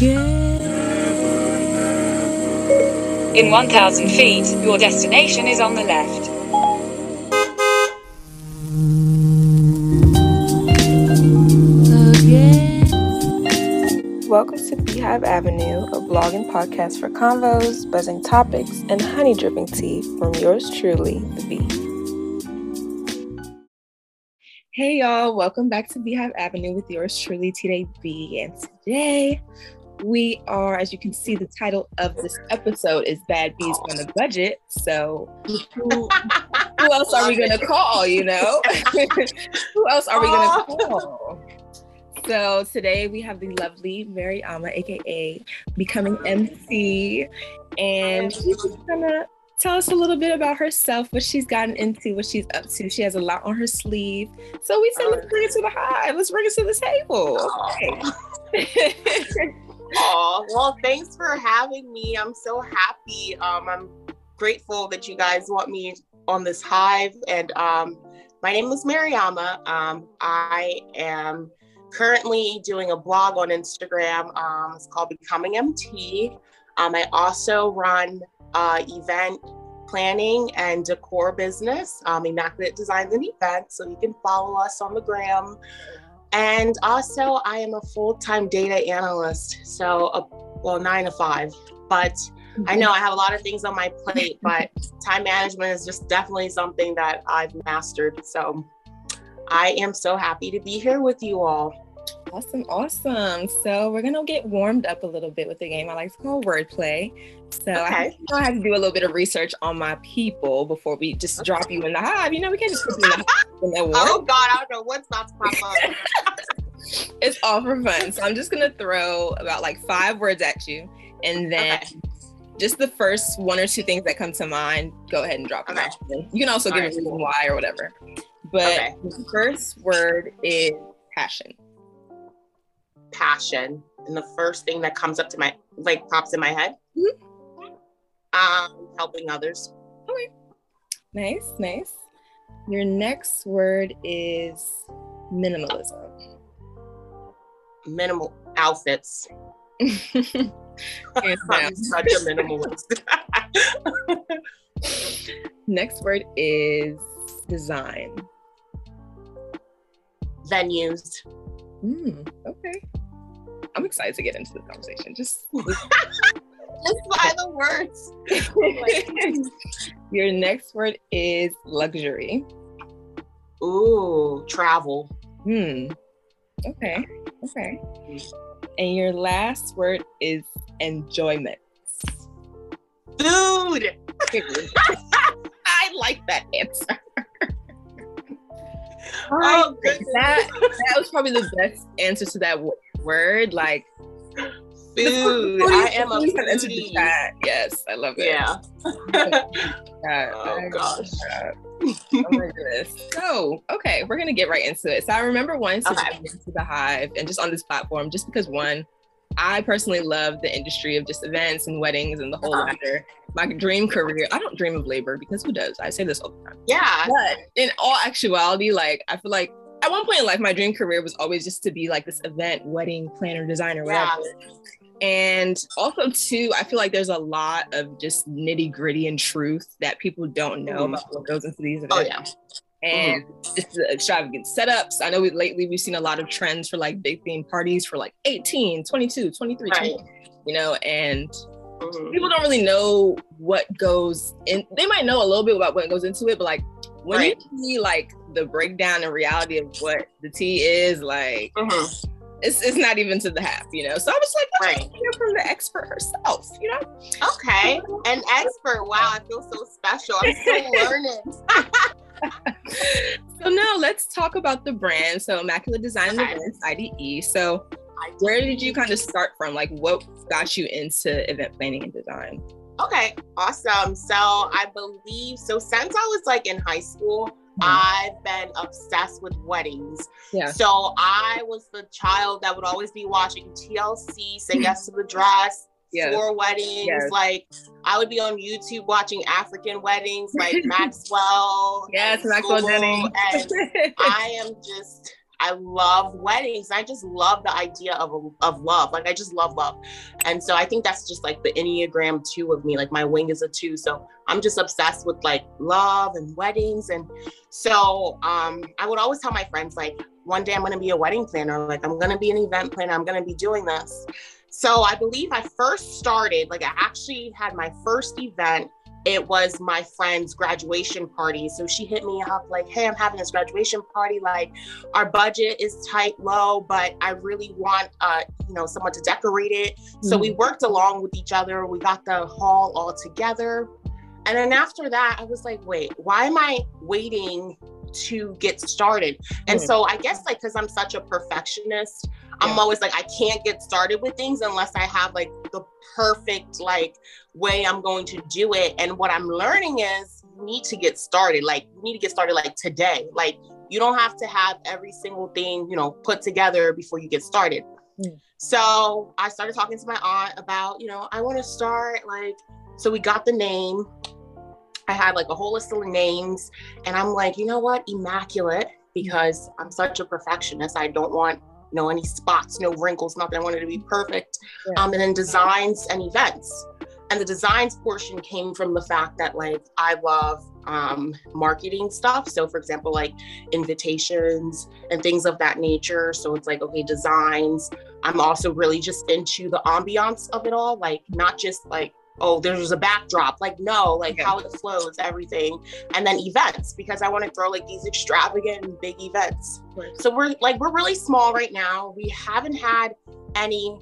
In 1,000 feet, your destination is on the left. Welcome to Beehive Avenue, a blog and podcast for convos, buzzing topics, and honey dripping tea from yours truly, the Bee. Hey y'all, welcome back to Beehive Avenue with yours truly, today B. And today we are, as you can see, the title of this episode is Bad Bees on a Budget. So who, who else are we gonna call? You know, who else are we gonna call? So today we have the lovely Mariama, aka Becoming MT, and she's just gonna tell us a little bit about herself, what she's gotten into, what she's up to. She has a lot on her sleeve. So we said, let's bring it to the hive. Let's bring it to the table. Okay. Oh, well, thanks for having me. I'm so happy. Um, I'm grateful that you guys want me on this hive. And um, my name is Mariama. Um, I am currently doing a blog on Instagram. Um, it's called Becoming MT. Um, I also run uh, event planning and decor business, um, Immaculate Designs and Events. So you can follow us on the gram. And also, I am a full time data analyst. So, uh, well, nine to five. But I know I have a lot of things on my plate, but time management is just definitely something that I've mastered. So, I am so happy to be here with you all. Awesome, awesome. So we're gonna get warmed up a little bit with the game I like to call wordplay. So okay. I, I have to do a little bit of research on my people before we just okay. drop you in the hive. You know, we can't just put you in the hive. oh God, I don't know what's about to pop up. it's all for fun. So I'm just gonna throw about like five words at you, and then okay. just the first one or two things that come to mind, go ahead and drop them out. You can also all give right. a reason why or whatever. But the first word is passion passion and the first thing that comes up to my like pops in my head mm-hmm. um helping others. Okay. Nice nice. Your next word is minimalism. Minimal outfits. I'm such a minimalist. Next word is design. Venues. Mm, okay I'm excited to get into the conversation. Just just by the words. Your next word is luxury. Ooh, travel. Hmm. Okay. Okay. And your last word is enjoyment. Food. I like that answer. Oh, goodness. That, that was probably the best answer to that word. Like food. I am a foodie. Yes, I love it. Yeah. God, oh gosh. oh my goodness. So, okay, we're gonna get right into it. So I remember once okay. into the hive and just on this platform, just because one, I personally love the industry of just events and weddings and the whole uh-huh. matter. My dream career, I don't dream of labor because who does? I say this all the time. Yeah. But in all actuality, like I feel like at one point in life, my dream career was always just to be like this event, wedding planner, designer, whatever. Yeah. And also, too, I feel like there's a lot of just nitty gritty and truth that people don't know mm-hmm. about what goes into these events. Oh, yeah. And mm-hmm. just the extravagant setups. I know we, lately we've seen a lot of trends for like big theme parties for like 18, 22, 23, right. 20, you know, and mm-hmm. people don't really know what goes in. They might know a little bit about what goes into it, but like when right. you see like the breakdown and reality of what the tea is, like mm-hmm. it's it's not even to the half, you know. So I was like, right. hear from the expert herself, you know. Okay, an expert. Wow, I feel so special. I'm still learning. so now let's talk about the brand. So Immaculate Design okay. Events, IDE. So where did you kind of start from? Like what got you into event planning and design? Okay, awesome. So I believe so since I was like in high school. Mm. I've been obsessed with weddings. Yeah. So I was the child that would always be watching TLC, Say Yes to the Dress, yes. for weddings. Yes. Like I would be on YouTube watching African weddings, like Maxwell. Yes, Maxwell Denny. I am just I love weddings. I just love the idea of of love. Like I just love love, and so I think that's just like the enneagram two of me. Like my wing is a two, so I'm just obsessed with like love and weddings, and so um, I would always tell my friends like one day I'm to be a wedding planner. Like I'm to be an event planner. I'm to be doing this. So I believe I first started. Like I actually had my first event it was my friend's graduation party. So she hit me up like, hey, I'm having this graduation party. Like, our budget is tight, low, but I really want, uh, you know, someone to decorate it. Mm-hmm. So we mm-hmm. worked along with each other. We got the hall all together. And then after that, I was like, wait, why am I waiting to get started? And mm-hmm. so I guess like, cause I'm such a perfectionist, I'm always like, I can't get started with things unless I have like the perfect like way I'm going to do it. And what I'm learning is you need to get started. Like you need to get started like today. Like you don't have to have every single thing, you know, put together before you get started. Mm. So I started talking to my aunt about, you know, I want to start like, so we got the name. I had like a whole list of names, and I'm like, you know what, immaculate, because I'm such a perfectionist. I don't want you know, any spots, no wrinkles, nothing. I wanted to be perfect. Yeah. Um, and then designs and events. And the designs portion came from the fact that like I love um, marketing stuff. So, for example, like invitations and things of that nature. So it's like, okay, designs. I'm also really just into the ambiance of it all, like not just like oh, there's a backdrop. Like, no, like okay. how it flows, everything. And then events, because I want to throw like these extravagant big events. So we're like, we're really small right now. We haven't had any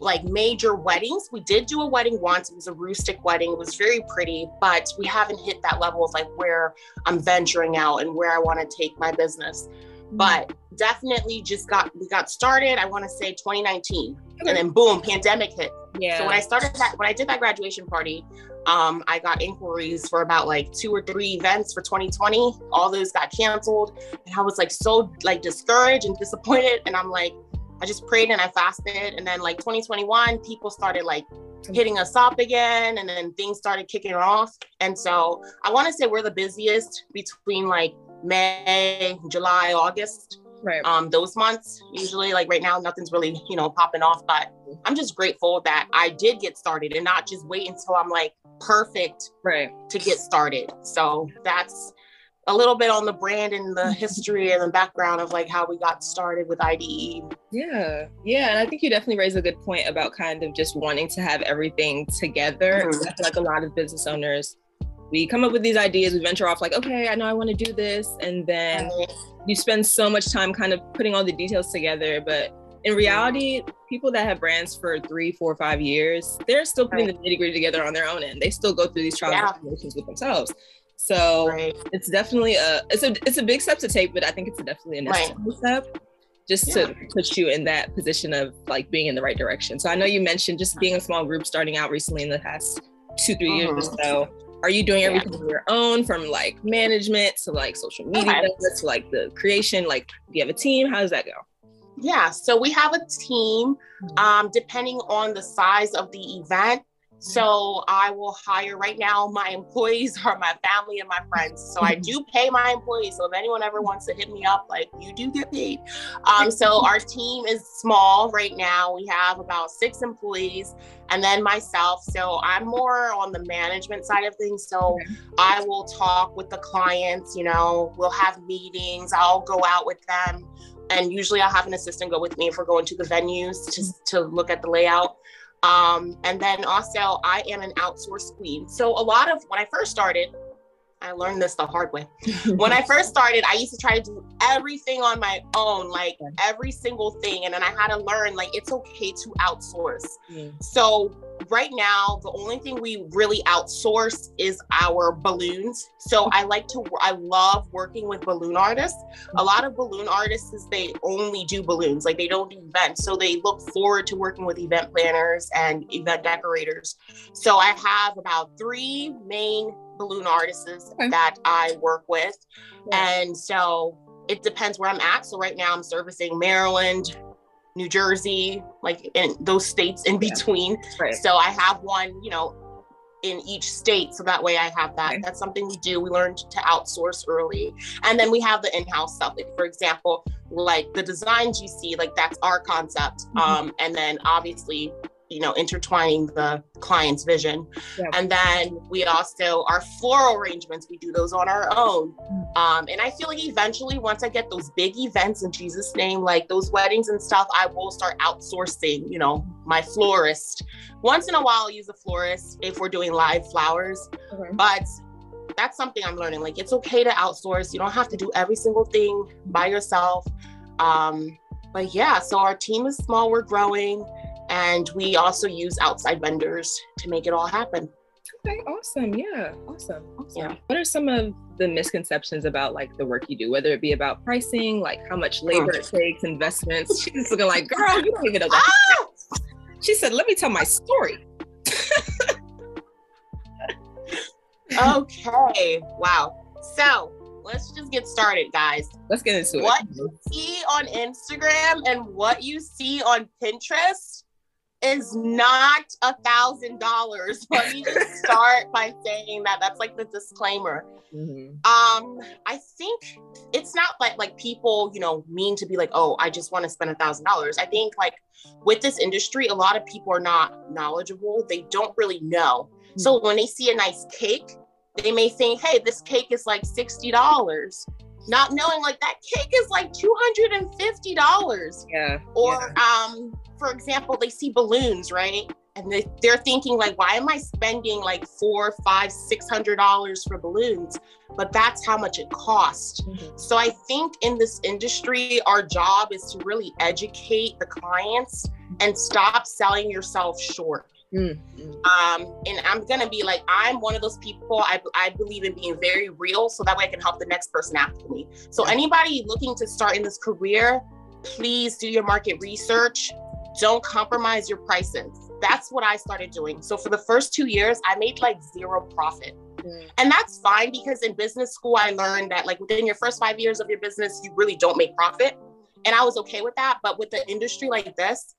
like major weddings. We did do a wedding once. It was a rustic wedding. It was very pretty, but we haven't hit that level of like where I'm venturing out and where I want to take my business. But definitely just got we got started. I want to say 2019, and then boom, pandemic hit. Yeah. So when I started that, when I did that graduation party, um, I got inquiries for about like two or three events for 2020. All those got canceled, and I was like so like discouraged and disappointed. And I'm like, I just prayed and I fasted, and then like 2021, people started like hitting us up again, and then things started kicking off. And so I want to say we're the busiest between like May, July, August right um those months usually like right now nothing's really you know popping off but i'm just grateful that i did get started and not just wait until i'm like perfect right to get started so that's a little bit on the brand and the history and the background of like how we got started with IDE. Yeah, yeah, and I think you definitely raise a good point about kind of just wanting to have everything together. Mm-hmm. I feel like a lot of business owners we come up with these ideas, we venture off like, okay, I know I want to do this. And then you spend so much time kind of putting all the details together. But in reality, people that have brands for three, four, five years, they're still putting right. the nitty gritty together on their own end. They still go through these trials yeah. and tribulations with themselves. So right. it's definitely a it's a it's a big step to take, but I think it's definitely a necessary right. step just yeah. to put you in that position of like being in the right direction. So I know you mentioned just being a small group starting out recently in the past two, 3 years or mm-hmm. so are you doing everything yeah. on your own from like management to like social media okay. to like the creation like do you have a team how does that go yeah so we have a team mm-hmm. um, depending on the size of the event so I will hire right now, my employees are my family and my friends. So I do pay my employees. So if anyone ever wants to hit me up, like you do get paid. Um, so our team is small right now. We have about six employees and then myself. So I'm more on the management side of things. So I will talk with the clients, you know, we'll have meetings, I'll go out with them. And usually I'll have an assistant go with me if we're going to the venues to, to look at the layout. Um, and then also, I am an outsourced queen. So, a lot of when I first started, I learned this the hard way. when I first started, I used to try to do everything on my own, like every single thing. And then I had to learn, like, it's okay to outsource. Mm. So, right now, the only thing we really outsource is our balloons. So, I like to, I love working with balloon artists. A lot of balloon artists, is they only do balloons, like, they don't do events. So, they look forward to working with event planners and event decorators. So, I have about three main balloon artists okay. that I work with. Yeah. And so it depends where I'm at. So right now I'm servicing Maryland, New Jersey, like in those states in between. Right. So I have one, you know, in each state so that way i have that. That's something we do. We learned to outsource early. And then we have the in-house stuff. Like for example like the designs you see like that's our concept. Mm-hmm. um and then obviously you know intertwining the client's vision. Yeah. and then we also our floral arrangements we do those on our own. Mm. um, and i feel like eventually once i get those big events in jesus name like those weddings and stuff i will start outsourcing you know my florist. Once in a while i'll use a florist if we're doing live flowers. Okay. but that's something i'm learning like it's okay to outsource. You don't have to do every single thing by yourself. Um, but yeah so our team is small we're growing and we also use outside vendors to make it all happen. Okay, awesome. Yeah, awesome. Awesome. Yeah. What are some of the misconceptions about like the work you do, whether it be about pricing, like how much labor it takes, investments? She's looking like, girl, you don't even know that. Ah! She said, let me tell my story. okay. Wow. So let's just get started, guys. Let's get into what it. What you see on Instagram and what you see on Pinterest is not a thousand dollars. Let me just start by saying that that's like the disclaimer. Mm-hmm. Um, I think it's not like like people, you know, mean to be like, oh, I just want to spend a thousand dollars. I think like with this industry, a lot of people are not knowledgeable. They don't really know. Mm-hmm. So when they see a nice cake, they may think, hey, this cake is like sixty dollars not knowing like that cake is like $250 yeah or yeah. um for example, they see balloons, right? And they, they're thinking like, why am I spending like four, five, six hundred dollars for balloons? But that's how much it costs. Mm-hmm. So I think in this industry, our job is to really educate the clients and stop selling yourself short. Mm-hmm. Um, and I'm gonna be like, I'm one of those people. I, I believe in being very real, so that way I can help the next person after me. So anybody looking to start in this career, please do your market research don't compromise your prices. That's what I started doing. So for the first two years, I made like zero profit. Mm. And that's fine because in business school, I learned that like within your first five years of your business, you really don't make profit. And I was okay with that. But with the industry like this,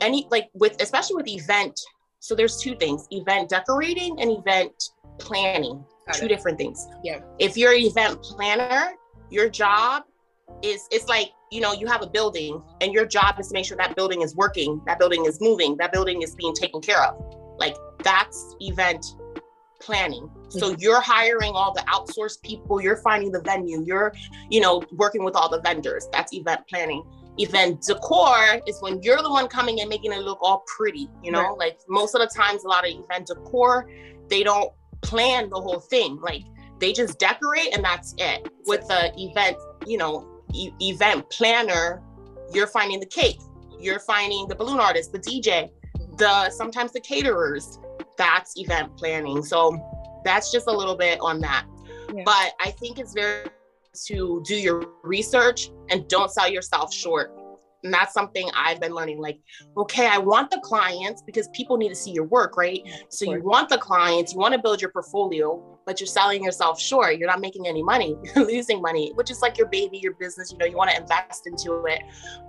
any like with especially with event, so there's two things event decorating and event planning, Got two it. different things. Yeah. If you're an event planner, your job is it's like you know you have a building and your job is to make sure that building is working that building is moving that building is being taken care of like that's event planning so mm-hmm. you're hiring all the outsourced people you're finding the venue you're you know working with all the vendors that's event planning event decor is when you're the one coming and making it look all pretty you know right. like most of the times a lot of event decor they don't plan the whole thing like they just decorate and that's it with the event you know e- event planner, you're finding the cake, you're finding the balloon artist, the DJ, the sometimes the caterers. That's event planning. So that's just a little bit on that. Yeah. But I think it's very to do your research and don't sell yourself short. And that's something I've been learning. Like, okay, I want the clients because people need to see your work, right? So you want the clients, you want to build your portfolio, but you're selling yourself short. You're not making any money. You're losing money, which is like your baby, your business. You know, you want to invest into it.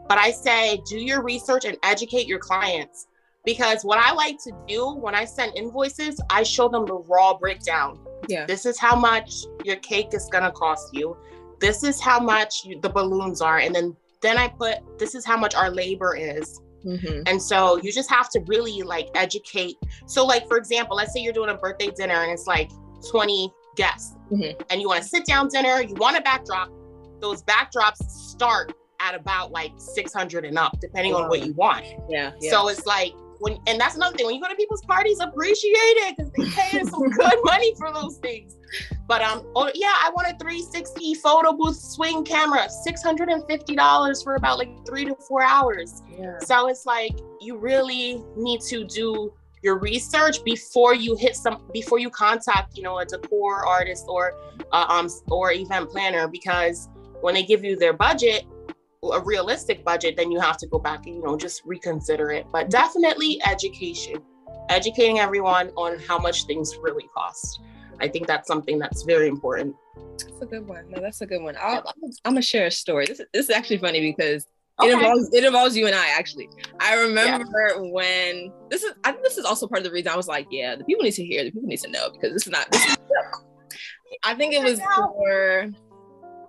But I say, do your research and educate your clients. Because what I like to do when I send invoices, I show them the raw breakdown. Yeah. This is how much your cake is going to cost you. This is how much you, the balloons are. And then then I put this is how much our labor is. Mm-hmm. And so you just have to really like educate. So, like, for example, let's say you're doing a birthday dinner and it's like 20 guests, mm-hmm. and you want a sit down dinner, you want a backdrop. Those backdrops start at about like 600 and up, depending wow. on what you want. Yeah, yeah. So it's like when, and that's another thing. When you go to people's parties, appreciate it because they pay some good money for those things. But um, oh yeah, I want a 360 photo booth swing camera, $650 for about like three to four hours. Yeah. So it's like you really need to do your research before you hit some before you contact you know a decor artist or uh, um or event planner because when they give you their budget a realistic budget, then you have to go back and, you know, just reconsider it. But definitely education, educating everyone on how much things really cost. I think that's something that's very important. That's a good one. No, that's a good one. i am gonna share a story. This, this is actually funny because Okay. It involves it involves you and I actually. I remember yeah. when this is I think this is also part of the reason I was like, yeah, the people need to hear, the people need to know because this is not this is, I think it was for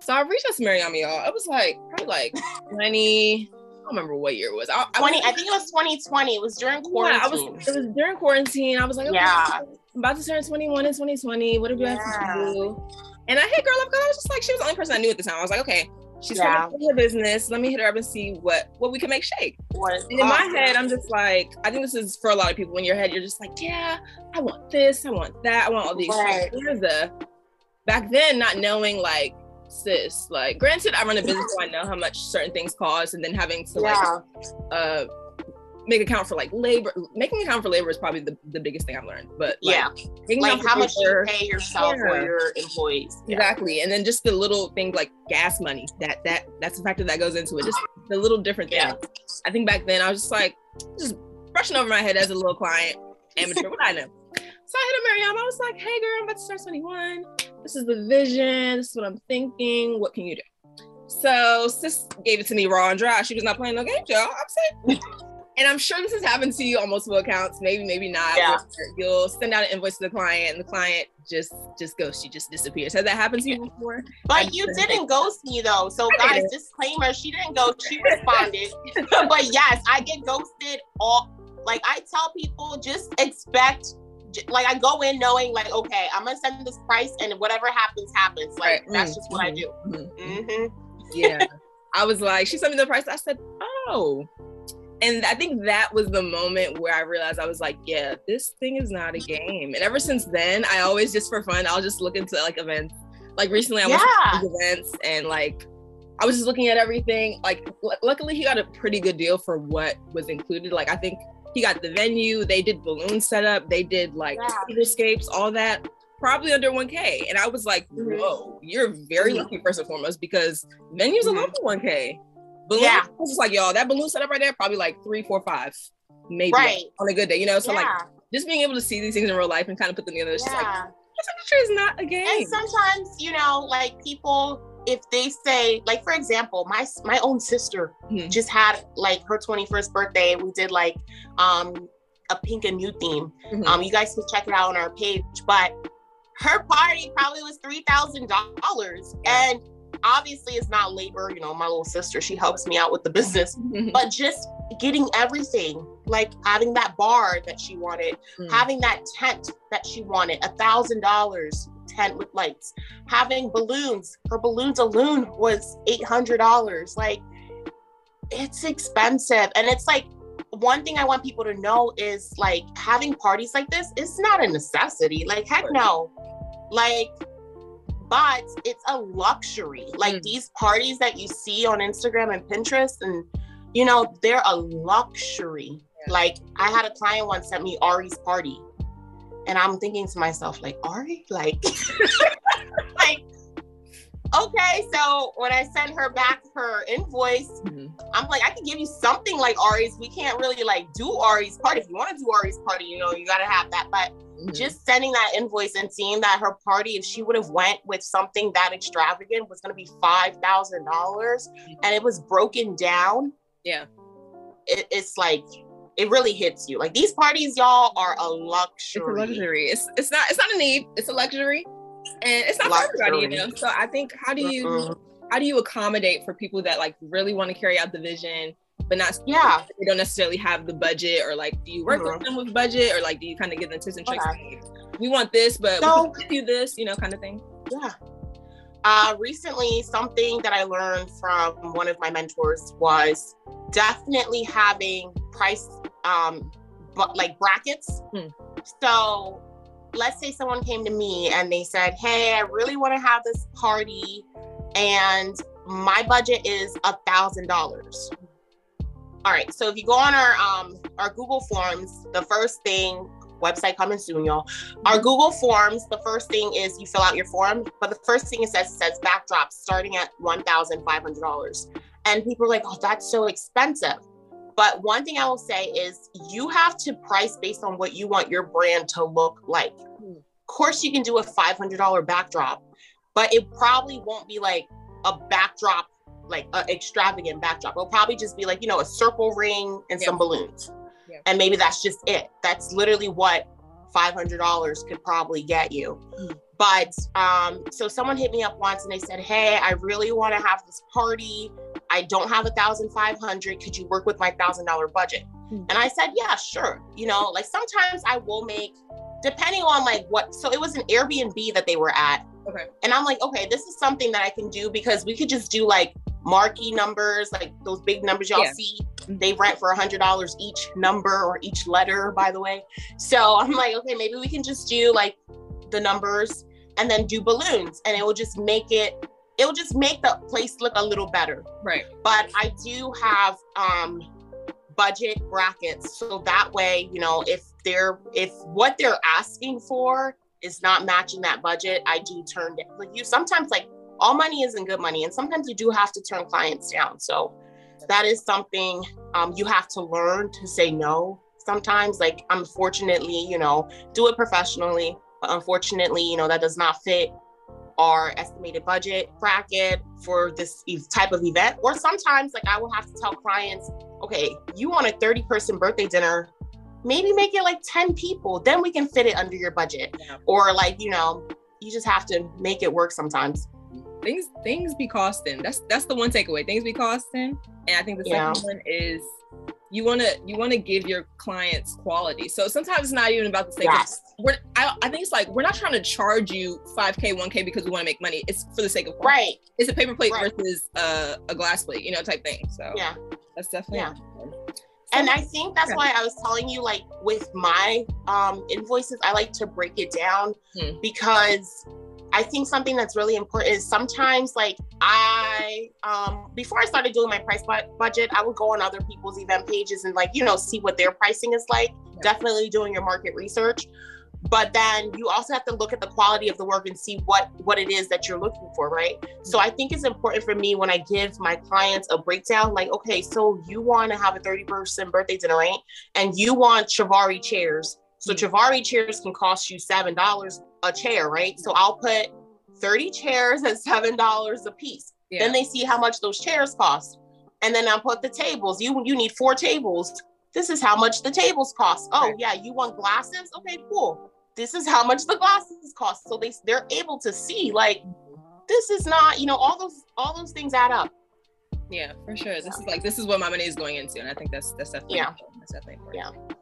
so I reached out to Mariama, y'all. It was like probably like 20, I don't remember what year it was. I, 20, I, was, I think it was 2020. It was during quarantine. Yeah, I was, it was during quarantine. I was like, okay, yeah. I'm about to turn 21 in 2020. What do we yeah. have to do? And I hit girl up because I was just like, she was the only person I knew at the time. I was like, okay, she's yeah. her business. Let me hit her up and see what what we can make shake. and in my head, I'm just like, I think this is for a lot of people. In your head, you're just like, yeah, I want this, I want that, I want all these. Right. Back then, not knowing like sis. Like, granted, I run a business, so I know how much certain things cost, and then having to yeah. like uh make account for like labor. Making account for labor is probably the, the biggest thing I've learned. But like, yeah, like how much labor, you pay yourself yeah. or your employees. Yeah. Exactly, and then just the little things like gas money. That that that's the factor that goes into it. Just the little different things. Yeah. I think back then I was just like just brushing over my head as a little client, amateur. what I know. So I hit a Mariama. I was like, hey girl, I'm about to start 21. This is the vision. This is what I'm thinking. What can you do? So sis gave it to me raw and dry. She was not playing no games, y'all. I'm saying. and I'm sure this has happened to you on multiple accounts. Maybe, maybe not. Yeah. You'll send out an invoice to the client, and the client just just ghosts you, just disappears. Has that happened to you before? But you didn't ghost me though. So guys, disclaimer: she didn't ghost. She responded. but yes, I get ghosted all. Like I tell people, just expect like I go in knowing like, okay, I'm gonna send this price and whatever happens, happens. Like right. that's mm-hmm. just what I do. Mm-hmm. Mm-hmm. Yeah. I was like, she sent me the price. I said, oh. And I think that was the moment where I realized I was like, yeah, this thing is not a game. And ever since then, I always just for fun, I'll just look into like events. Like recently, I went yeah. to events and like I was just looking at everything. Like, l- luckily, he got a pretty good deal for what was included. Like, I think he got the venue, they did balloon setup, they did like yeah. escapes, all that, probably under 1K. And I was like, mm-hmm. whoa, you're very mm-hmm. lucky first and foremost because venues mm-hmm. alone for 1K. Balloon, yeah. I was just like, y'all, that balloon setup right there, probably like three, four, five, maybe right. on a good day, you know? So yeah. like just being able to see these things in real life and kind of put them together, it's yeah. just like, this is not a game. And sometimes, you know, like people if they say like for example my my own sister mm-hmm. just had like her 21st birthday we did like um a pink and new theme mm-hmm. um you guys can check it out on our page but her party probably was three thousand dollars and obviously it's not labor you know my little sister she helps me out with the business mm-hmm. but just getting everything like having that bar that she wanted mm. having that tent that she wanted a thousand dollars tent with lights, having balloons. Her balloons alone was $800. Like, it's expensive. And it's like, one thing I want people to know is like having parties like this is not a necessity. Like, heck no. Like, but it's a luxury. Like, mm. these parties that you see on Instagram and Pinterest, and you know, they're a luxury. Like, I had a client once sent me Ari's party and I'm thinking to myself, like, Ari, like, like, okay. So when I send her back her invoice, mm-hmm. I'm like, I can give you something like Ari's. We can't really like do Ari's party. If you want to do Ari's party, you know, you gotta have that. But mm-hmm. just sending that invoice and seeing that her party, if she would have went with something that extravagant, was gonna be five thousand dollars, and it was broken down. Yeah, it, it's like it really hits you. Like these parties, y'all are a luxury. It's a luxury. It's it's not it's not a need. It's a luxury, and it's not luxury. for everybody, you know. So I think how do you mm-hmm. how do you accommodate for people that like really want to carry out the vision, but not yeah they don't necessarily have the budget, or like do you work mm-hmm. with them with budget, or like do you kind of give them tips and tricks? Okay. We want this, but so, we do this, you know, kind of thing. Yeah. Uh, recently, something that I learned from one of my mentors was definitely having price um but like brackets. Hmm. So let's say someone came to me and they said, Hey, I really want to have this party and my budget is a thousand dollars. All right. So if you go on our um our Google Forms, the first thing website coming soon, y'all. Our Google Forms, the first thing is you fill out your form, but the first thing it says it says backdrops starting at one thousand five hundred dollars. And people are like, oh, that's so expensive. But one thing I will say is you have to price based on what you want your brand to look like. Hmm. Of course, you can do a $500 backdrop, but it probably won't be like a backdrop like an extravagant backdrop. It'll probably just be like, you know, a circle ring and Yeah. some balloons. Yeah. And maybe that's just it. That's literally what $500 could probably get you. Mm. But um, so someone hit me up once and they said, Hey, I really want to have this party. I don't have a thousand five hundred. Could you work with my thousand dollar budget? Mm. And I said, Yeah, sure. You know, like sometimes I will make depending on like what so it was an Airbnb that they were at. Okay. And I'm like, okay, this is something that I can do because we could just do like marquee numbers, like those big numbers y'all Yeah. see. They rent for a hundred dollars each number or each letter, by the way. So I'm like, okay, maybe we can just do like the numbers and then do balloons and it will just make it it will just make the place look a little better Right. but I do have um budget brackets so that way you know if they're if what they're asking for is not matching that budget I do turn down like you sometimes like all money isn't good money and sometimes you do have to turn clients down so that is something um, you have to learn to say no sometimes like unfortunately you know do it professionally but unfortunately you know that does not fit our estimated budget bracket for this type of event. Or sometimes, like, I will have to tell clients, okay, you want a 30 person birthday dinner, maybe make it like 10 people, then we can fit it under your budget. Yeah. Or, like, you know, you just have to make it work sometimes. Things things be costing. That's that's the one takeaway. Things be costing. And I think the second one is you wanna you wanna give your clients quality. So sometimes it's not even about the sake of Yes. we're I, I think it's like we're not trying to charge you 5k 1k because we want to make money it's for the sake of quality. Right. it's a paper plate Right. versus uh, a glass plate you know type thing so Yeah. that's definitely Yeah. And I think that's why I was telling you, like with my um, invoices, I like to break it down Hmm. because I think something that's really important is sometimes, like I, um, before I started doing my price bu- budget, I would go on other people's event pages and like you know see what their pricing is like. Yeah. Definitely doing your market research. But then you also have to look at the quality of the work and see what what it is that you're looking for, right? So I think it's important for me when I give my clients a breakdown, like, okay, so you want to have a 30 person birthday dinner, right? And you want Chiavari chairs. So. Chiavari chairs can cost you seven dollars a chair, right? So I'll put 30 chairs at seven dollars a piece. yeah Then they see how much those chairs cost. And then I'll put the tables. You you need four tables. This is how much the tables cost. Oh Right. yeah, you want glasses? Okay, cool. This is how much the glasses cost. So they they're able to see like this is not, you know, all those all those things add up. yeah for sure this is like this is what my money is going into and i think that's that's definitely Yeah. important. that's definitely important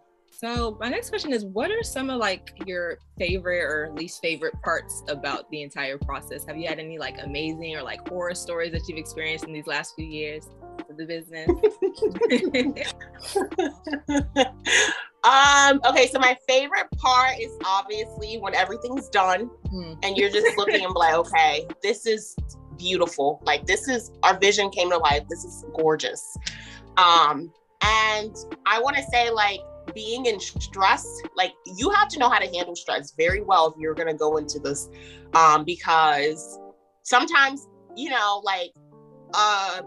so my next question is what are some of like your favorite or least favorite parts about the entire process have you had any like amazing or like horror stories that you've experienced in these last few years of the business um, okay, so my favorite part is obviously when everything's done Hmm. and you're just looking and like, okay, this is beautiful. Like this is our vision came to life. This is gorgeous. Um, and I want to say like being in stress, like you have to know how to handle stress very well if you're gonna go into this. Um, because sometimes, you know, like uh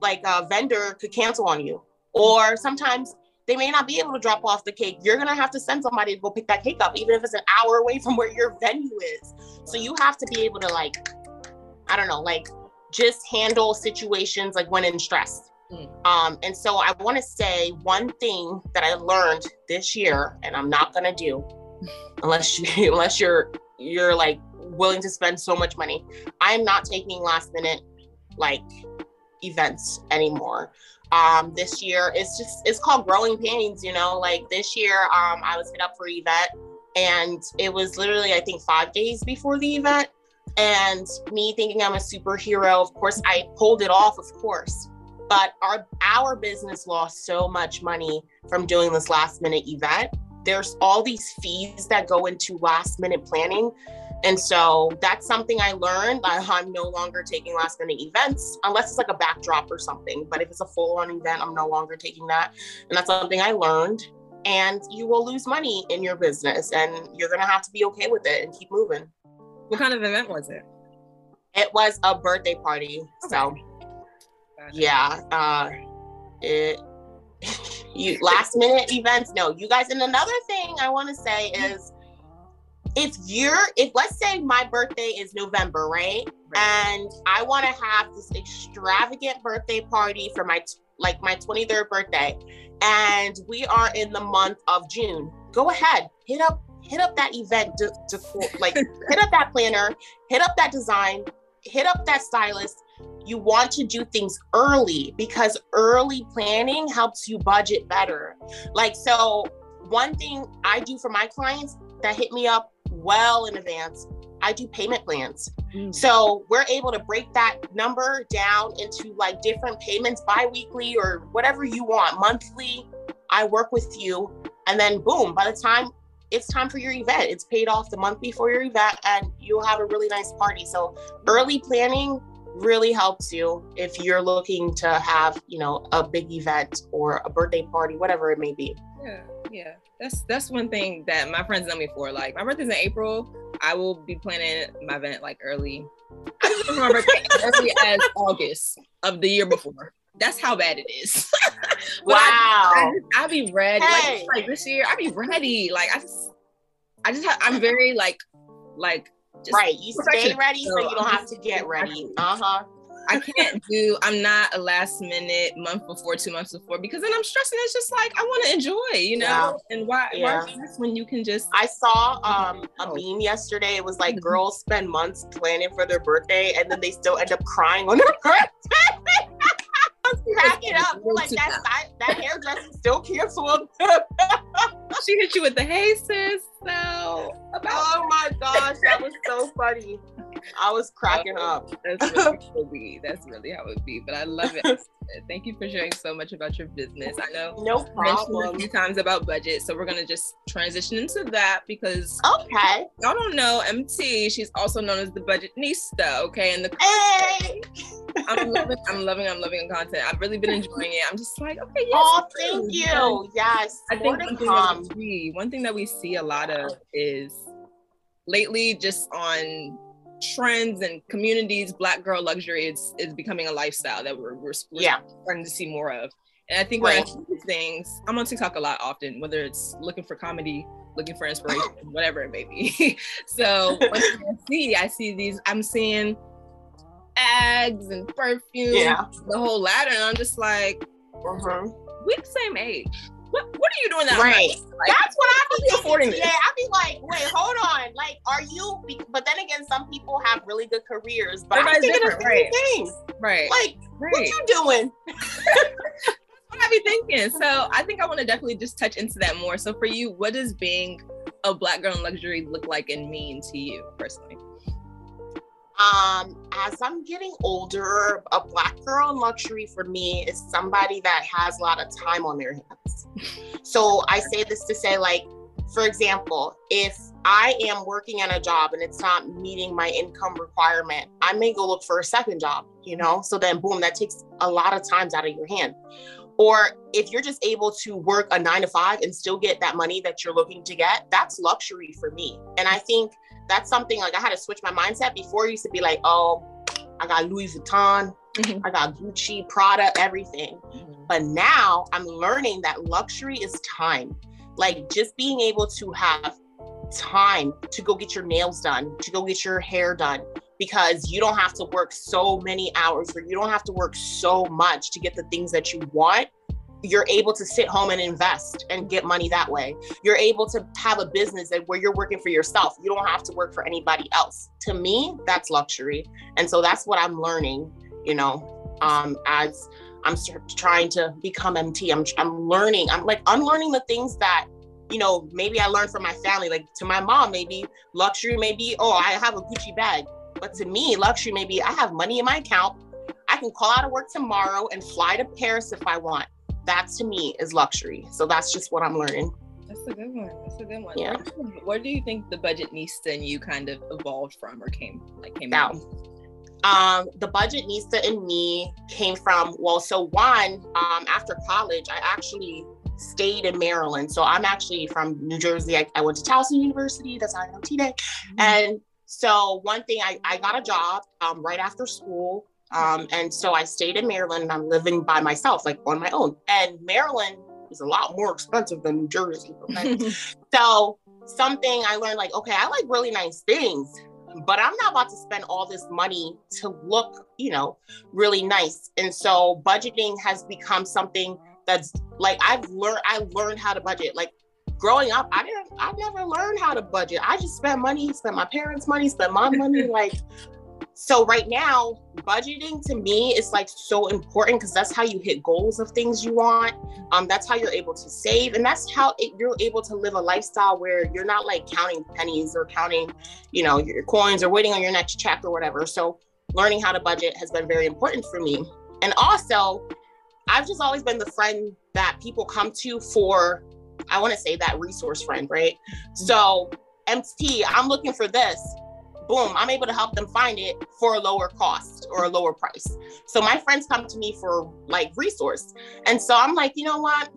like a vendor could cancel on you. Or sometimes they may not be able to drop off the cake. You're gonna have to send somebody to go pick that cake up, even if it's an hour away from where your venue is. So you have to be able to like, I don't know, like just handle situations like when in stress. Mm. Um, and so I want to say one thing that I learned this year, and I'm not gonna do unless you unless you're you're like willing to spend so much money. I am not taking last minute like events anymore um this year it's just it's called growing pains you know like this year um i was hit up for an event and it was literally i think five days before the event and me thinking i'm a superhero of course i pulled it off of course but our our business lost so much money from doing this last minute event there's all these fees that go into last minute planning and so that's something I learned. I'm no longer taking last minute events unless it's like a backdrop or something. But if it's a full on event, I'm no longer taking that. And that's something I learned. And you will lose money in your business and you're going to have to be okay with it and keep moving. what kind of event was it It was a birthday party. So, Gotcha. Yeah. Uh, it. You last minute events, no. You guys, and another thing I want to say is if you're if let's say my birthday is November, right? And I want to have this extravagant birthday party for my like my 23rd birthday and we are in the month of June. Go ahead, hit up hit up that event to, to like hit up that planner, hit up that design, hit up that stylist. You want to do things early because early planning helps you budget better. Like so one thing I do for my clients that hit me up well in advance, I do payment plans. Mm. So we're able to break that number down into like different payments bi-weekly or whatever you want, monthly. I work with you and then boom, by the time it's time for your event, it's paid off the month before your event and you'll have a really nice party. So early planning really helps you if you're looking to have, you know, a big event or a birthday party, whatever it may be. Yeah, yeah. That's that's one thing that my friends know me for. Like my birthday's in April. I will be planning my event like early. I remember early as August of the year before. That's how bad it is. wow. I, I, will be ready. Hey. Like, like, this year, I'll be ready. Like I just, I just, have, I'm very like, like. right. You stay ready so, so you don't have to get ready. Uh huh. I can't do. I'm not a last minute month before, two months before, because then I'm stressing. It's just like I want to enjoy, you know. Yeah. And why? Yeah. Why when you can just? I saw um a oh. meme yesterday. It was like mm-hmm. girls spend months planning for their birthday, and then they still end up crying on their birthday. Cracking up. Like that, that hairdresser still canceled. she hit you with the hey sis. So oh my gosh, that was so funny. I was cracking oh, up. That's really how it be. That's really how it be. But I love it. Thank you for sharing so much about your business. I know no problem. a few times about budget, so we're gonna just transition into that because okay, y'all don't know MT. She's also known as the budgetnista. Okay, and the hey. I'm loving, I'm loving, I'm loving the content. I've really been enjoying it. I'm just like, okay, yes. Oh, thank you. Yes. I think one thing, that we see, one thing that we see a lot of is lately just on trends and communities, black girl luxury is is becoming a lifestyle that we're, we're, we're yeah. starting to see more of. And I think right. things, I'm on TikTok a lot often, whether it's looking for comedy, looking for inspiration, whatever it may be. so I see, I see these, I'm seeing ads and perfume, yeah. the whole ladder. And I'm just like, uh-huh. we the same age. What, what are you doing that right like, that's what i be thinking yeah i'd be like wait hold on like are you but then again some people have really good careers but i'm thinking the same right. thing right like right. what you doing what i be thinking so i think i want to definitely just touch into that more so for you what does being a black girl in luxury look like and mean to you personally um, as I'm getting older, a black girl in luxury for me is somebody that has a lot of time on their hands. so I say this to say, like, for example, if I am working at a job and it's not meeting my income requirement, I may go look for a second job, you know? So then, boom, that takes a lot of times out of your hand. Or if you're just able to work a nine to five and still get that money that you're looking to get, that's luxury for me. And I think that's something like I had to switch my mindset. Before I used to be like, oh, I got Louis Vuitton, mm-hmm. I got Gucci, Prada, everything. Mm-hmm. But now I'm learning that luxury is time. Like just being able to have time to go get your nails done, to go get your hair done, because you don't have to work so many hours or you don't have to work so much to get the things that you want you're able to sit home and invest and get money that way. You're able to have a business that where you're working for yourself. You don't have to work for anybody else. To me, that's luxury. And so that's what I'm learning, you know, um, as I'm trying to become MT. I'm, I'm learning, I'm like unlearning the things that, you know, maybe I learned from my family. Like to my mom, maybe luxury may be, oh, I have a Gucci bag. But to me, luxury may be, I have money in my account. I can call out of work tomorrow and fly to Paris if I want that to me is luxury. So that's just what I'm learning. That's a good one. That's a good one. Yeah. Where, where do you think the budgetnista in you kind of evolved from or came like came out? Um, the budgetnista in me came from well, so one, um, after college, I actually stayed in Maryland. So I'm actually from New Jersey. I, I went to Towson University. That's how I know today. Mm-hmm. And so one thing, I, I got a job um, right after school um, and so I stayed in Maryland and I'm living by myself, like on my own. And Maryland is a lot more expensive than New Jersey. Okay? so something I learned like, okay, I like really nice things, but I'm not about to spend all this money to look, you know, really nice. And so budgeting has become something that's like I've learned I learned how to budget. Like growing up, I didn't I never learned how to budget. I just spent money, spent my parents' money, spent my money. like so right now budgeting to me is like so important because that's how you hit goals of things you want. Um that's how you're able to save and that's how it, you're able to live a lifestyle where you're not like counting pennies or counting you know your coins or waiting on your next check or whatever. So learning how to budget has been very important for me. And also i've just always been the friend that people come to for i want to say that resource friend right? So mt i'm looking for this boom, I'm able to help them find it for a lower cost or a lower price. So my friends come to me for like resource. And so I'm like, you know what?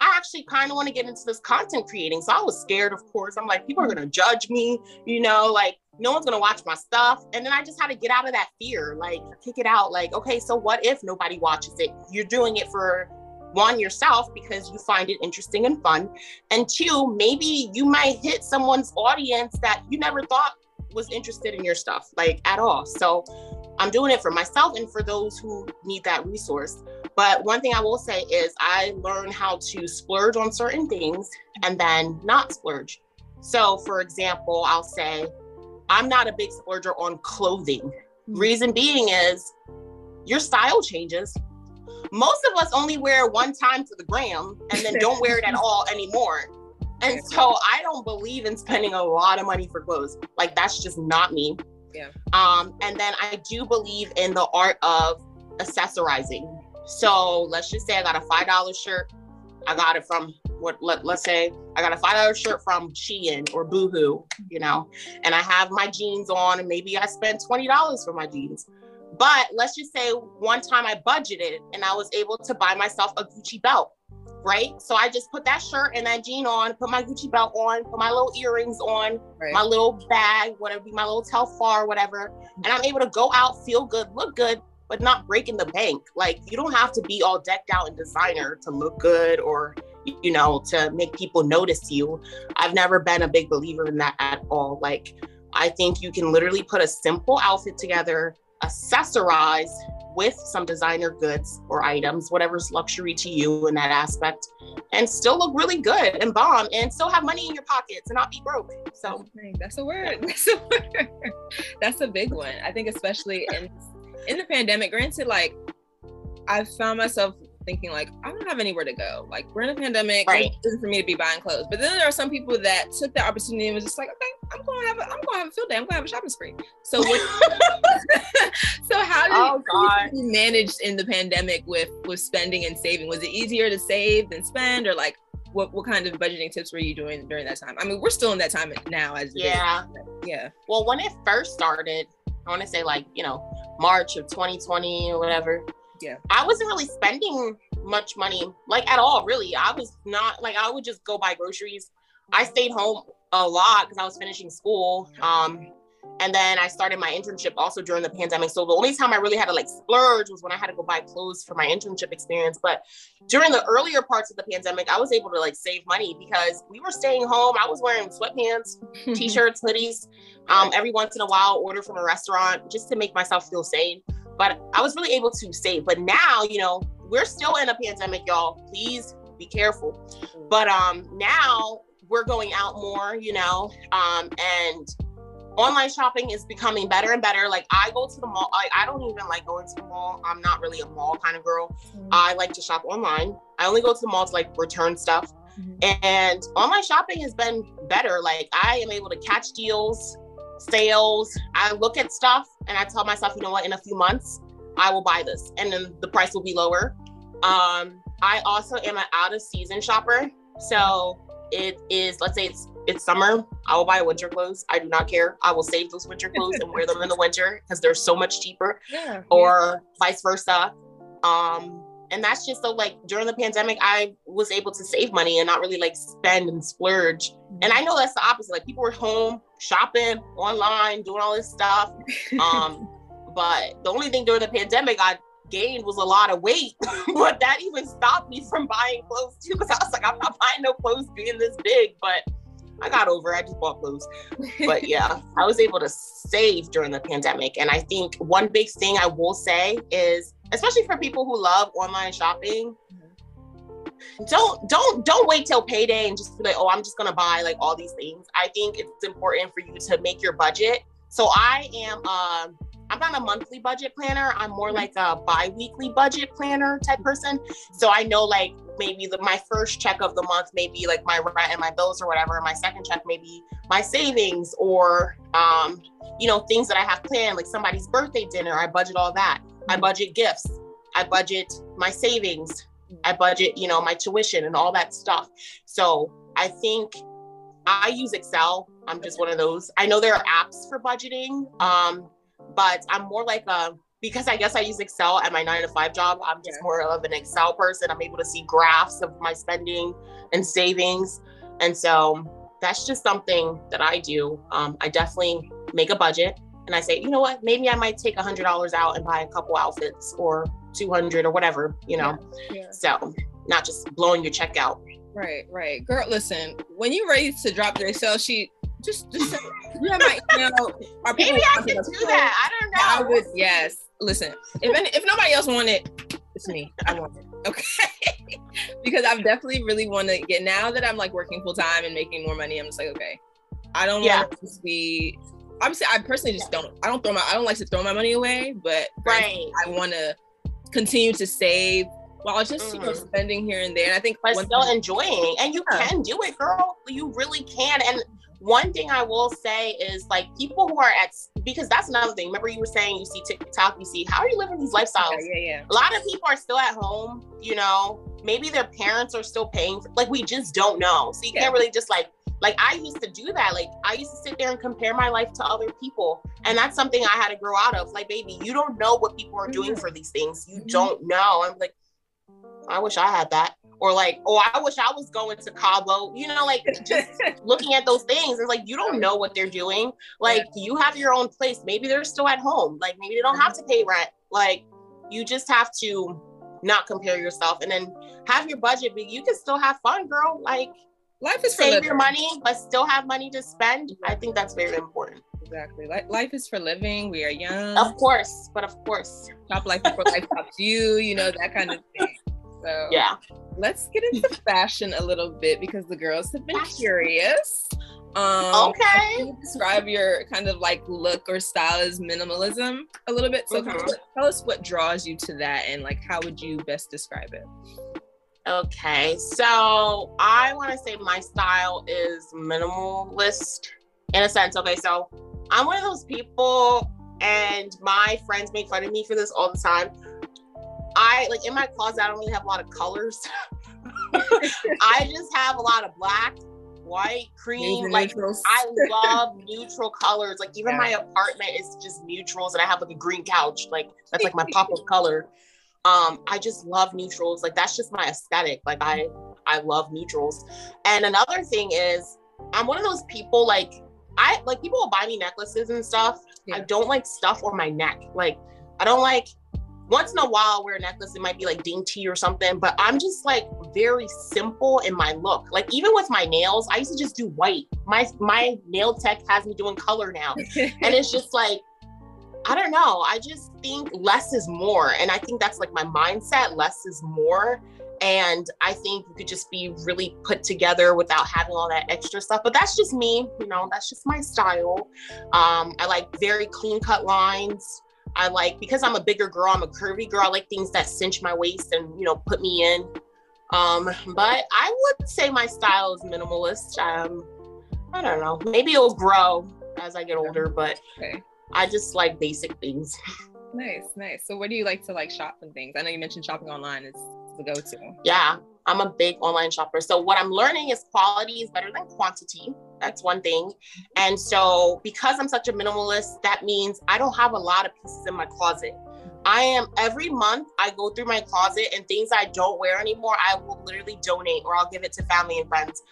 I actually kind of want to get into this content creating. So I was scared, of course. I'm like, people are going to judge me, you know, like no one's going to watch my stuff. And then I just had to get out of that fear, like kick it out. Like, okay, so what if nobody watches it? You're doing it for one yourself because you find it interesting and fun and two maybe you might hit someone's audience that you never thought was interested in your stuff, like at all. So I'm doing it for myself and for those who need that resource. But one thing I will say is I learn how to splurge on certain things and then not splurge. So, for example, I'll say I'm not a big splurger on clothing. Hmm. Reason being is your style changes. Most of us only wear one time to the gram and then don't wear it at all anymore. And so I don't believe in spending a lot of money for clothes. Like that's just not me. Yeah. Um, and then I do believe in the art of accessorizing. So let's just say I got a five dollar shirt. I got it from what let, let's say I got a five dollar shirt from Shein or Boohoo, you know, and I have my jeans on, and maybe I spent twenty dollars for my jeans. But let's just say one time I budgeted and I was able to buy myself a Gucci belt right? So I just put that shirt and that jean on, put my Gucci belt on, put my little earrings on, right. my little bag, whatever, my little Telfar, whatever. And I'm able to go out, feel good, look good, but not breaking the bank. Like you don't have to be all decked out in designer to look good or you know to make people notice you. I've never been a big believer in that at all. Like I think you can literally put a simple outfit together, accessorize with some designer goods or items, whatever's luxury to you in that aspect, and still look really good and bomb and still have money in your pockets and not be broke. So that's a word. That's a word. That's a big one. I think especially in in the pandemic, granted, like I found myself thinking like I don't have anywhere to go. Like we're in a pandemic, right. it's for me to be buying clothes. But then there are some people that took the opportunity and was just like, okay, I'm going to have a, I'm going to have a field day. I'm going to have a shopping spree. So what? so how did oh, you manage in the pandemic with with spending and saving? Was it easier to save than spend, or like what what kind of budgeting tips were you doing during that time? I mean, we're still in that time now as yeah, yeah. Well, when it first started, I want to say like you know March of 2020 or whatever yeah i wasn't really spending much money like at all really i was not like i would just go buy groceries i stayed home a lot because i was finishing school um and then I started my internship also during the pandemic. So the only time I really had to like splurge was when I had to go buy clothes for my internship experience. But during the earlier parts of the pandemic, I was able to like save money because we were staying home. I was wearing sweatpants, t-shirts, hoodies. Um, every once in a while, order from a restaurant just to make myself feel safe but I was really able to save. But now, you know, we're still in a pandemic, y'all. Please be careful. But um now we're going out more, you know, um, and online shopping is becoming better and better. Like I go to the mall. Like I don't even like going to the mall. I'm not really a mall kind of girl. Mm-hmm. I like to shop online. I only go to the mall to like return stuff. Mm-hmm. And online shopping has been better. Like I am able to catch deals sales. I look at stuff and I tell myself, you know what, in a few months, I will buy this and then the price will be lower. Um, I also am an out of season shopper. So it is, let's say it's it's summer, I will buy winter clothes. I do not care. I will save those winter clothes and wear them in the winter because they're so much cheaper. Yeah, or yeah. vice versa. Um, and that's just so like during the pandemic, I was able to save money and not really like spend and splurge. And I know that's the opposite. Like people were home, shopping online, doing all this stuff. Um, but the only thing during the pandemic I gained was a lot of weight, but that even stopped me from buying clothes too. Because I was like, I'm not buying no clothes being this big. But I got over it. I just bought clothes. But yeah, I was able to save during the pandemic. And I think one big thing I will say is, especially for people who love online shopping, don't don't don't wait till payday and just be like, oh, I'm just gonna buy like all these things. I think it's important for you to make your budget. So I am um I'm not a monthly budget planner. I'm more like a bi-weekly budget planner type person. So I know like maybe the, my first check of the month may be like my rent and my bills or whatever. And my second check may be my savings or um, you know, things that I have planned, like somebody's birthday dinner. I budget all that. I budget gifts. I budget my savings. I budget, you know, my tuition and all that stuff. So I think I use Excel. I'm just one of those. I know there are apps for budgeting, um, but I'm more like a because I guess I use Excel at my nine to five job. I'm just more of an Excel person. I'm able to see graphs of my spending and savings, and so that's just something that I do. Um, I definitely make a budget, and I say, you know what, maybe I might take a hundred dollars out and buy a couple outfits or 200 or whatever, you know. Yeah. Yeah. So not just blowing your check out. Right, right. Girl, listen, when you're ready to drop your Excel sheet, just just send, you have my email. Maybe I can do that. I don't know. I would yes. Listen, if any, if nobody else want it, it's me. I want it. Okay. because I've definitely really want to get now that I'm like working full time and making more money, I'm just like, okay. I don't yeah. want to be I'm saying I personally just don't I don't throw my I don't like to throw my money away, but right. I want to continue to save while just mm-hmm. you know mm-hmm. spending here and there. And I think but still enjoying, and you yeah. can do it, girl. You really can. And one thing I will say is like people who are at because that's another thing. Remember you were saying you see TikTok, you see how are you living these lifestyles? Yeah, yeah, yeah. A lot of people are still at home. You know, maybe their parents are still paying. For, like we just don't know. So you yeah. can't really just like like I used to do that. Like I used to sit there and compare my life to other people. And that's something I had to grow out of. Like, baby, you don't know what people are doing mm-hmm. for these things. You mm-hmm. don't know. I'm like, I wish I had that. Or like, oh, I wish I was going to Cabo. You know, like just looking at those things. It's like you don't know what they're doing. Like you have your own place. Maybe they're still at home. Like maybe they don't have mm-hmm. to pay rent. Like you just have to not compare yourself and then have your budget, but you can still have fun, girl. Like life is save your money but still have money to spend. I think that's very important. Exactly. Life is for living. We are young. Of course but of course. Top life before life tops you you know that kind of thing. So yeah. let's get into fashion a little bit because the girls have been curious. Um, okay. describe your kind of like look or style as minimalism a little bit. So mm-hmm. tell us what draws you to that and like how would you best describe it? Okay, so I want to say my style is minimalist in a sense. Okay, so I'm one of those people, and my friends make fun of me for this all the time. I like in my closet, I don't really have a lot of colors. I just have a lot of black, white, cream. Like neutrals. I love neutral colors. Like even yeah. my apartment is just neutrals, and I have like a green couch. Like that's like my pop of color um i just love neutrals. Like that's just my aesthetic. Like i i love neutrals. And another thing is i'm one of those people like i like people will buy me necklaces and stuff. Yeah. i don't like stuff on my neck. Like i don't like once in a while I'll wear a necklace. It might be like dainty or something but i'm just like very simple in my look. Like even with my nails i used to just do white. My my nail tech has me doing color now. And it's just like I don't know. I just think less is more. And I think that's like my mindset less is more. And I think you could just be really put together without having all that extra stuff. But that's just me, you know, that's just my style. Um, I like very clean cut lines. I like, because I'm a bigger girl, I'm a curvy girl. I like things that cinch my waist and, you know, put me in. Um, but I would say my style is minimalist. Um, I don't know. Maybe it'll grow as I get older, but okay. I just like basic things. Nice, nice. So what do you like to like shop and things? I know you mentioned shopping online is the go-to. Yeah, I'm a big online shopper. So what I'm learning is quality is better than quantity. That's one thing. And so because I'm such a minimalist, that means I don't have a lot of pieces in my closet. I am every month I go through my closet and things I don't wear anymore, I will literally donate or I'll give it to family and friends.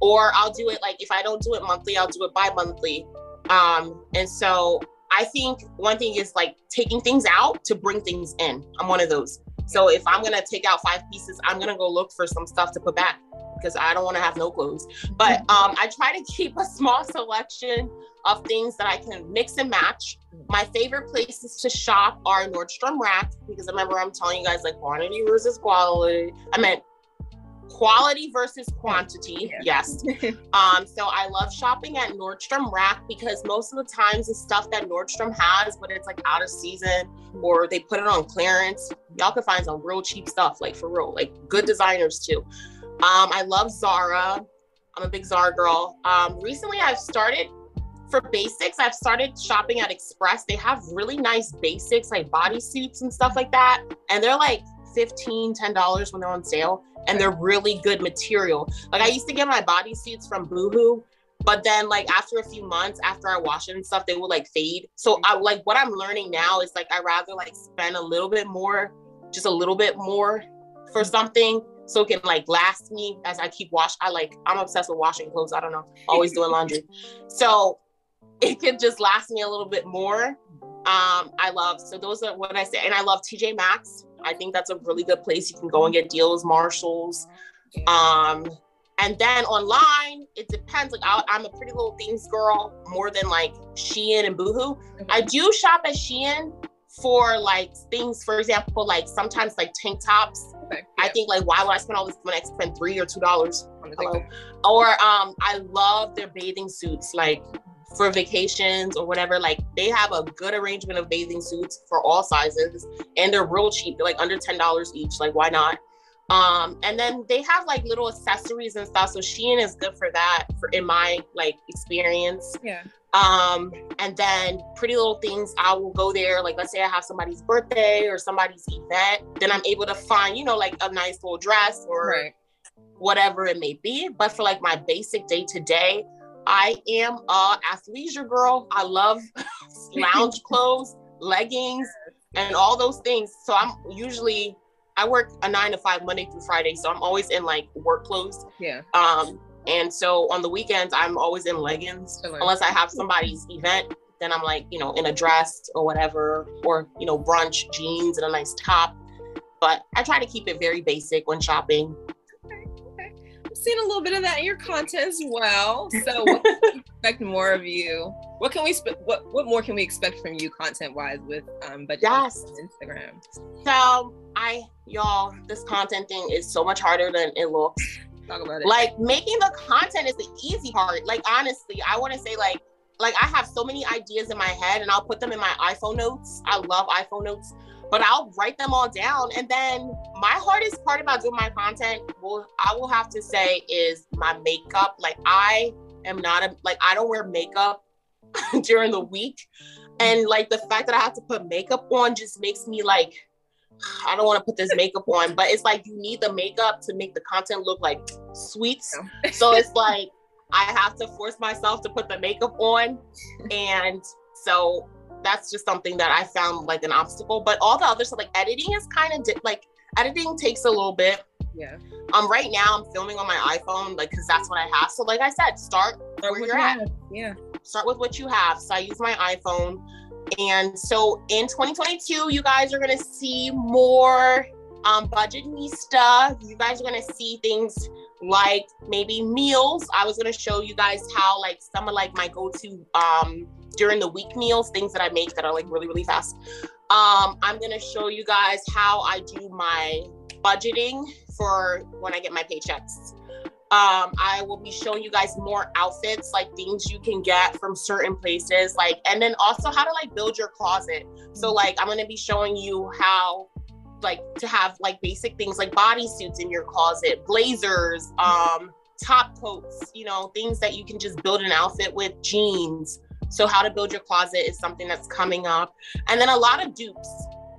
Or I'll do it like if I don't do it monthly, I'll do it bi-monthly. Um, and so I think one thing is like taking things out to bring things in. I'm one of those. So if I'm gonna take out five pieces, I'm gonna go look for some stuff to put back. because I don't want to have no clothes. But um, I try to keep a small selection of things that I can mix and match. My favorite places to shop are Nordstrom Rack because I remember I'm telling you guys like quantity versus quality. I meant quality versus quantity. Yeah. Yes. um, so I love shopping at Nordstrom Rack because most of the times the stuff that Nordstrom has, but it's like out of season or they put it on clearance, y'all can find some real cheap stuff, like for real, like good designers too. Um, I love Zara. I'm a big Zara girl. Um, recently I've started for basics, I've started shopping at Express. They have really nice basics like bodysuits and stuff like that. And they're like 15 $10 when they're on sale and they're really good material. Like I used to get my bodysuits from Boohoo, but then like after a few months, after I wash it and stuff, they will like fade. So I mm-hmm. like what I'm learning now is like I rather like spend a little bit more, just a little bit more for mm-hmm. something so it can like last me as I keep wash. I like I'm obsessed with washing clothes. I don't know, always doing laundry. So it can just last me a little bit more. Um, I love so those are what I say, and I love TJ Maxx. I think that's a really good place. You can go and get deals, Marshalls. Um, and then online, it depends. Like I, am a pretty little things girl more than like Shein and Boohoo. Mm-hmm. I do shop at Shein for like things, for example, like sometimes like tank tops. Okay. Yeah. I think like why would I spend all this money? I spend three or two dollars. Or um, I love their bathing suits. Like for vacations or whatever, like they have a good arrangement of bathing suits for all sizes and they're real cheap. They're like under $10 each. Like, why not? Um, and then they have like little accessories and stuff. So Shein is good for that for in my like experience. Yeah. Um, and then pretty little things, I will go there. Like let's say I have somebody's birthday or somebody's event, then I'm able to find, you know, like a nice little dress or right. whatever it may be. But for like my basic day to day, I am a athleisure girl. I love lounge clothes, leggings, and all those things. So I'm usually I work a nine to five Monday through Friday, so I'm always in like work clothes. Yeah. Um, and so on the weekends I'm always in leggings, unless I have somebody's event. Then I'm like, you know, in a dress or whatever, or you know, brunch jeans and a nice top. But I try to keep it very basic when shopping seen a little bit of that in your content as well. So what can we expect more of you. What can we what what more can we expect from you content wise with um budget yes. Instagram? So I y'all, this content thing is so much harder than it looks. Talk about it. Like making the content is the easy part. Like honestly, I want to say like like I have so many ideas in my head and I'll put them in my iPhone notes. I love iPhone notes but I'll write them all down. And then my hardest part about doing my content, will I will have to say, is my makeup. Like I am not a like I don't wear makeup during the week, and like the fact that I have to put makeup on just makes me like. I don't want to put this makeup on, but it's like you need the makeup to make the content look like sweets. so it's like I have to force myself to put the makeup on. And so that's just something that I found like an obstacle. But all the other stuff, like editing, is kind of di- like editing takes a little bit. Yeah. Um. Right now, I'm filming on my iPhone, like, cause that's what I have. So, like I said, start, start where you're at. Have. Yeah. Start with what you have. So I use my iPhone, and so in 2022, you guys are gonna see more um Budgetnista. You guys are gonna see things like maybe meals. I was gonna show you guys how like some of like my go-to um during the week meals, things that I make that are like really, really fast. Um, I'm gonna show you guys how I do my budgeting for when I get my paychecks. Um, I will be showing you guys more outfits, like things you can get from certain places, like, and then also how to like build your closet. So, like, I'm gonna be showing you how, like, to have like basic things like bodysuits in your closet, blazers, um, top coats, you know, things that you can just build an outfit with, jeans, so, how to build your closet is something that's coming up. And then a lot of dupes.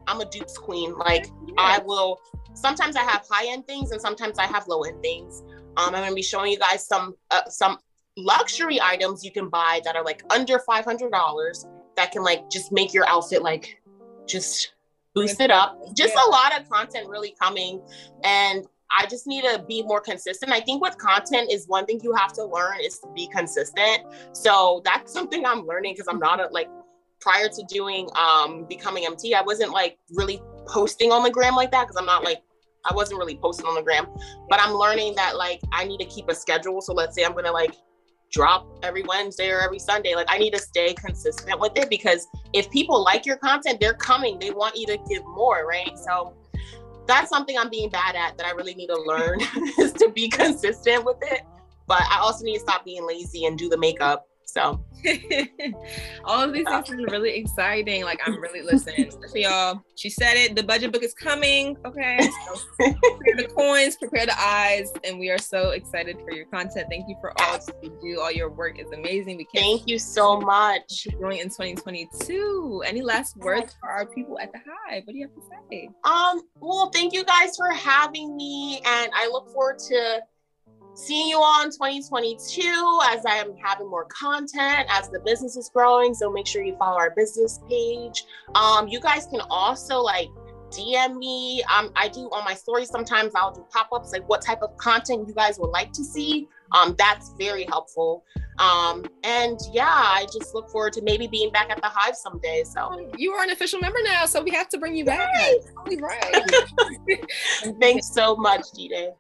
I'm a dupes queen. Like, yeah. I will, sometimes I have high end things and sometimes I have low end things. Um, I'm going to be showing you guys some, uh, some luxury items you can buy that are like under $500 that can like just make your outfit like just boost it up. Just a lot of content really coming. And I just need to be more consistent. I think with content is one thing you have to learn is to be consistent. So that's something I'm learning because I'm not a, like prior to doing um Becoming MT, I wasn't like really posting on the gram like that because I'm not like I wasn't really posting on the gram, but I'm learning that like I need to keep a schedule. So let's say I'm gonna like drop every Wednesday or every Sunday. Like I need to stay consistent with it because if people like your content, they're coming. They want you to give more, right? So that's something I'm being bad at that I really need to learn is to be consistent with it. But I also need to stop being lazy and do the makeup so all of these things are really exciting. Like I'm really listening. So y'all, she said it. The budget book is coming. Okay. So prepare the coins, prepare the eyes, and we are so excited for your content. Thank you for all you do. All your work is amazing. We can't thank you so much. Doing in 2022. Any last words for our people at the Hive? What do you have to say? Um. Well, thank you guys for having me, and I look forward to seeing you all in 2022 as I am having more content as the business is growing. So make sure you follow our business page. Um, you guys can also like DM me. Um, I do on my stories sometimes I'll do pop-ups like what type of content you guys would like to see. Um, that's very helpful. Um, and yeah, I just look forward to maybe being back at the Hive someday. So you are an official member now, so we have to bring you back. Right. Thanks so much, Jide.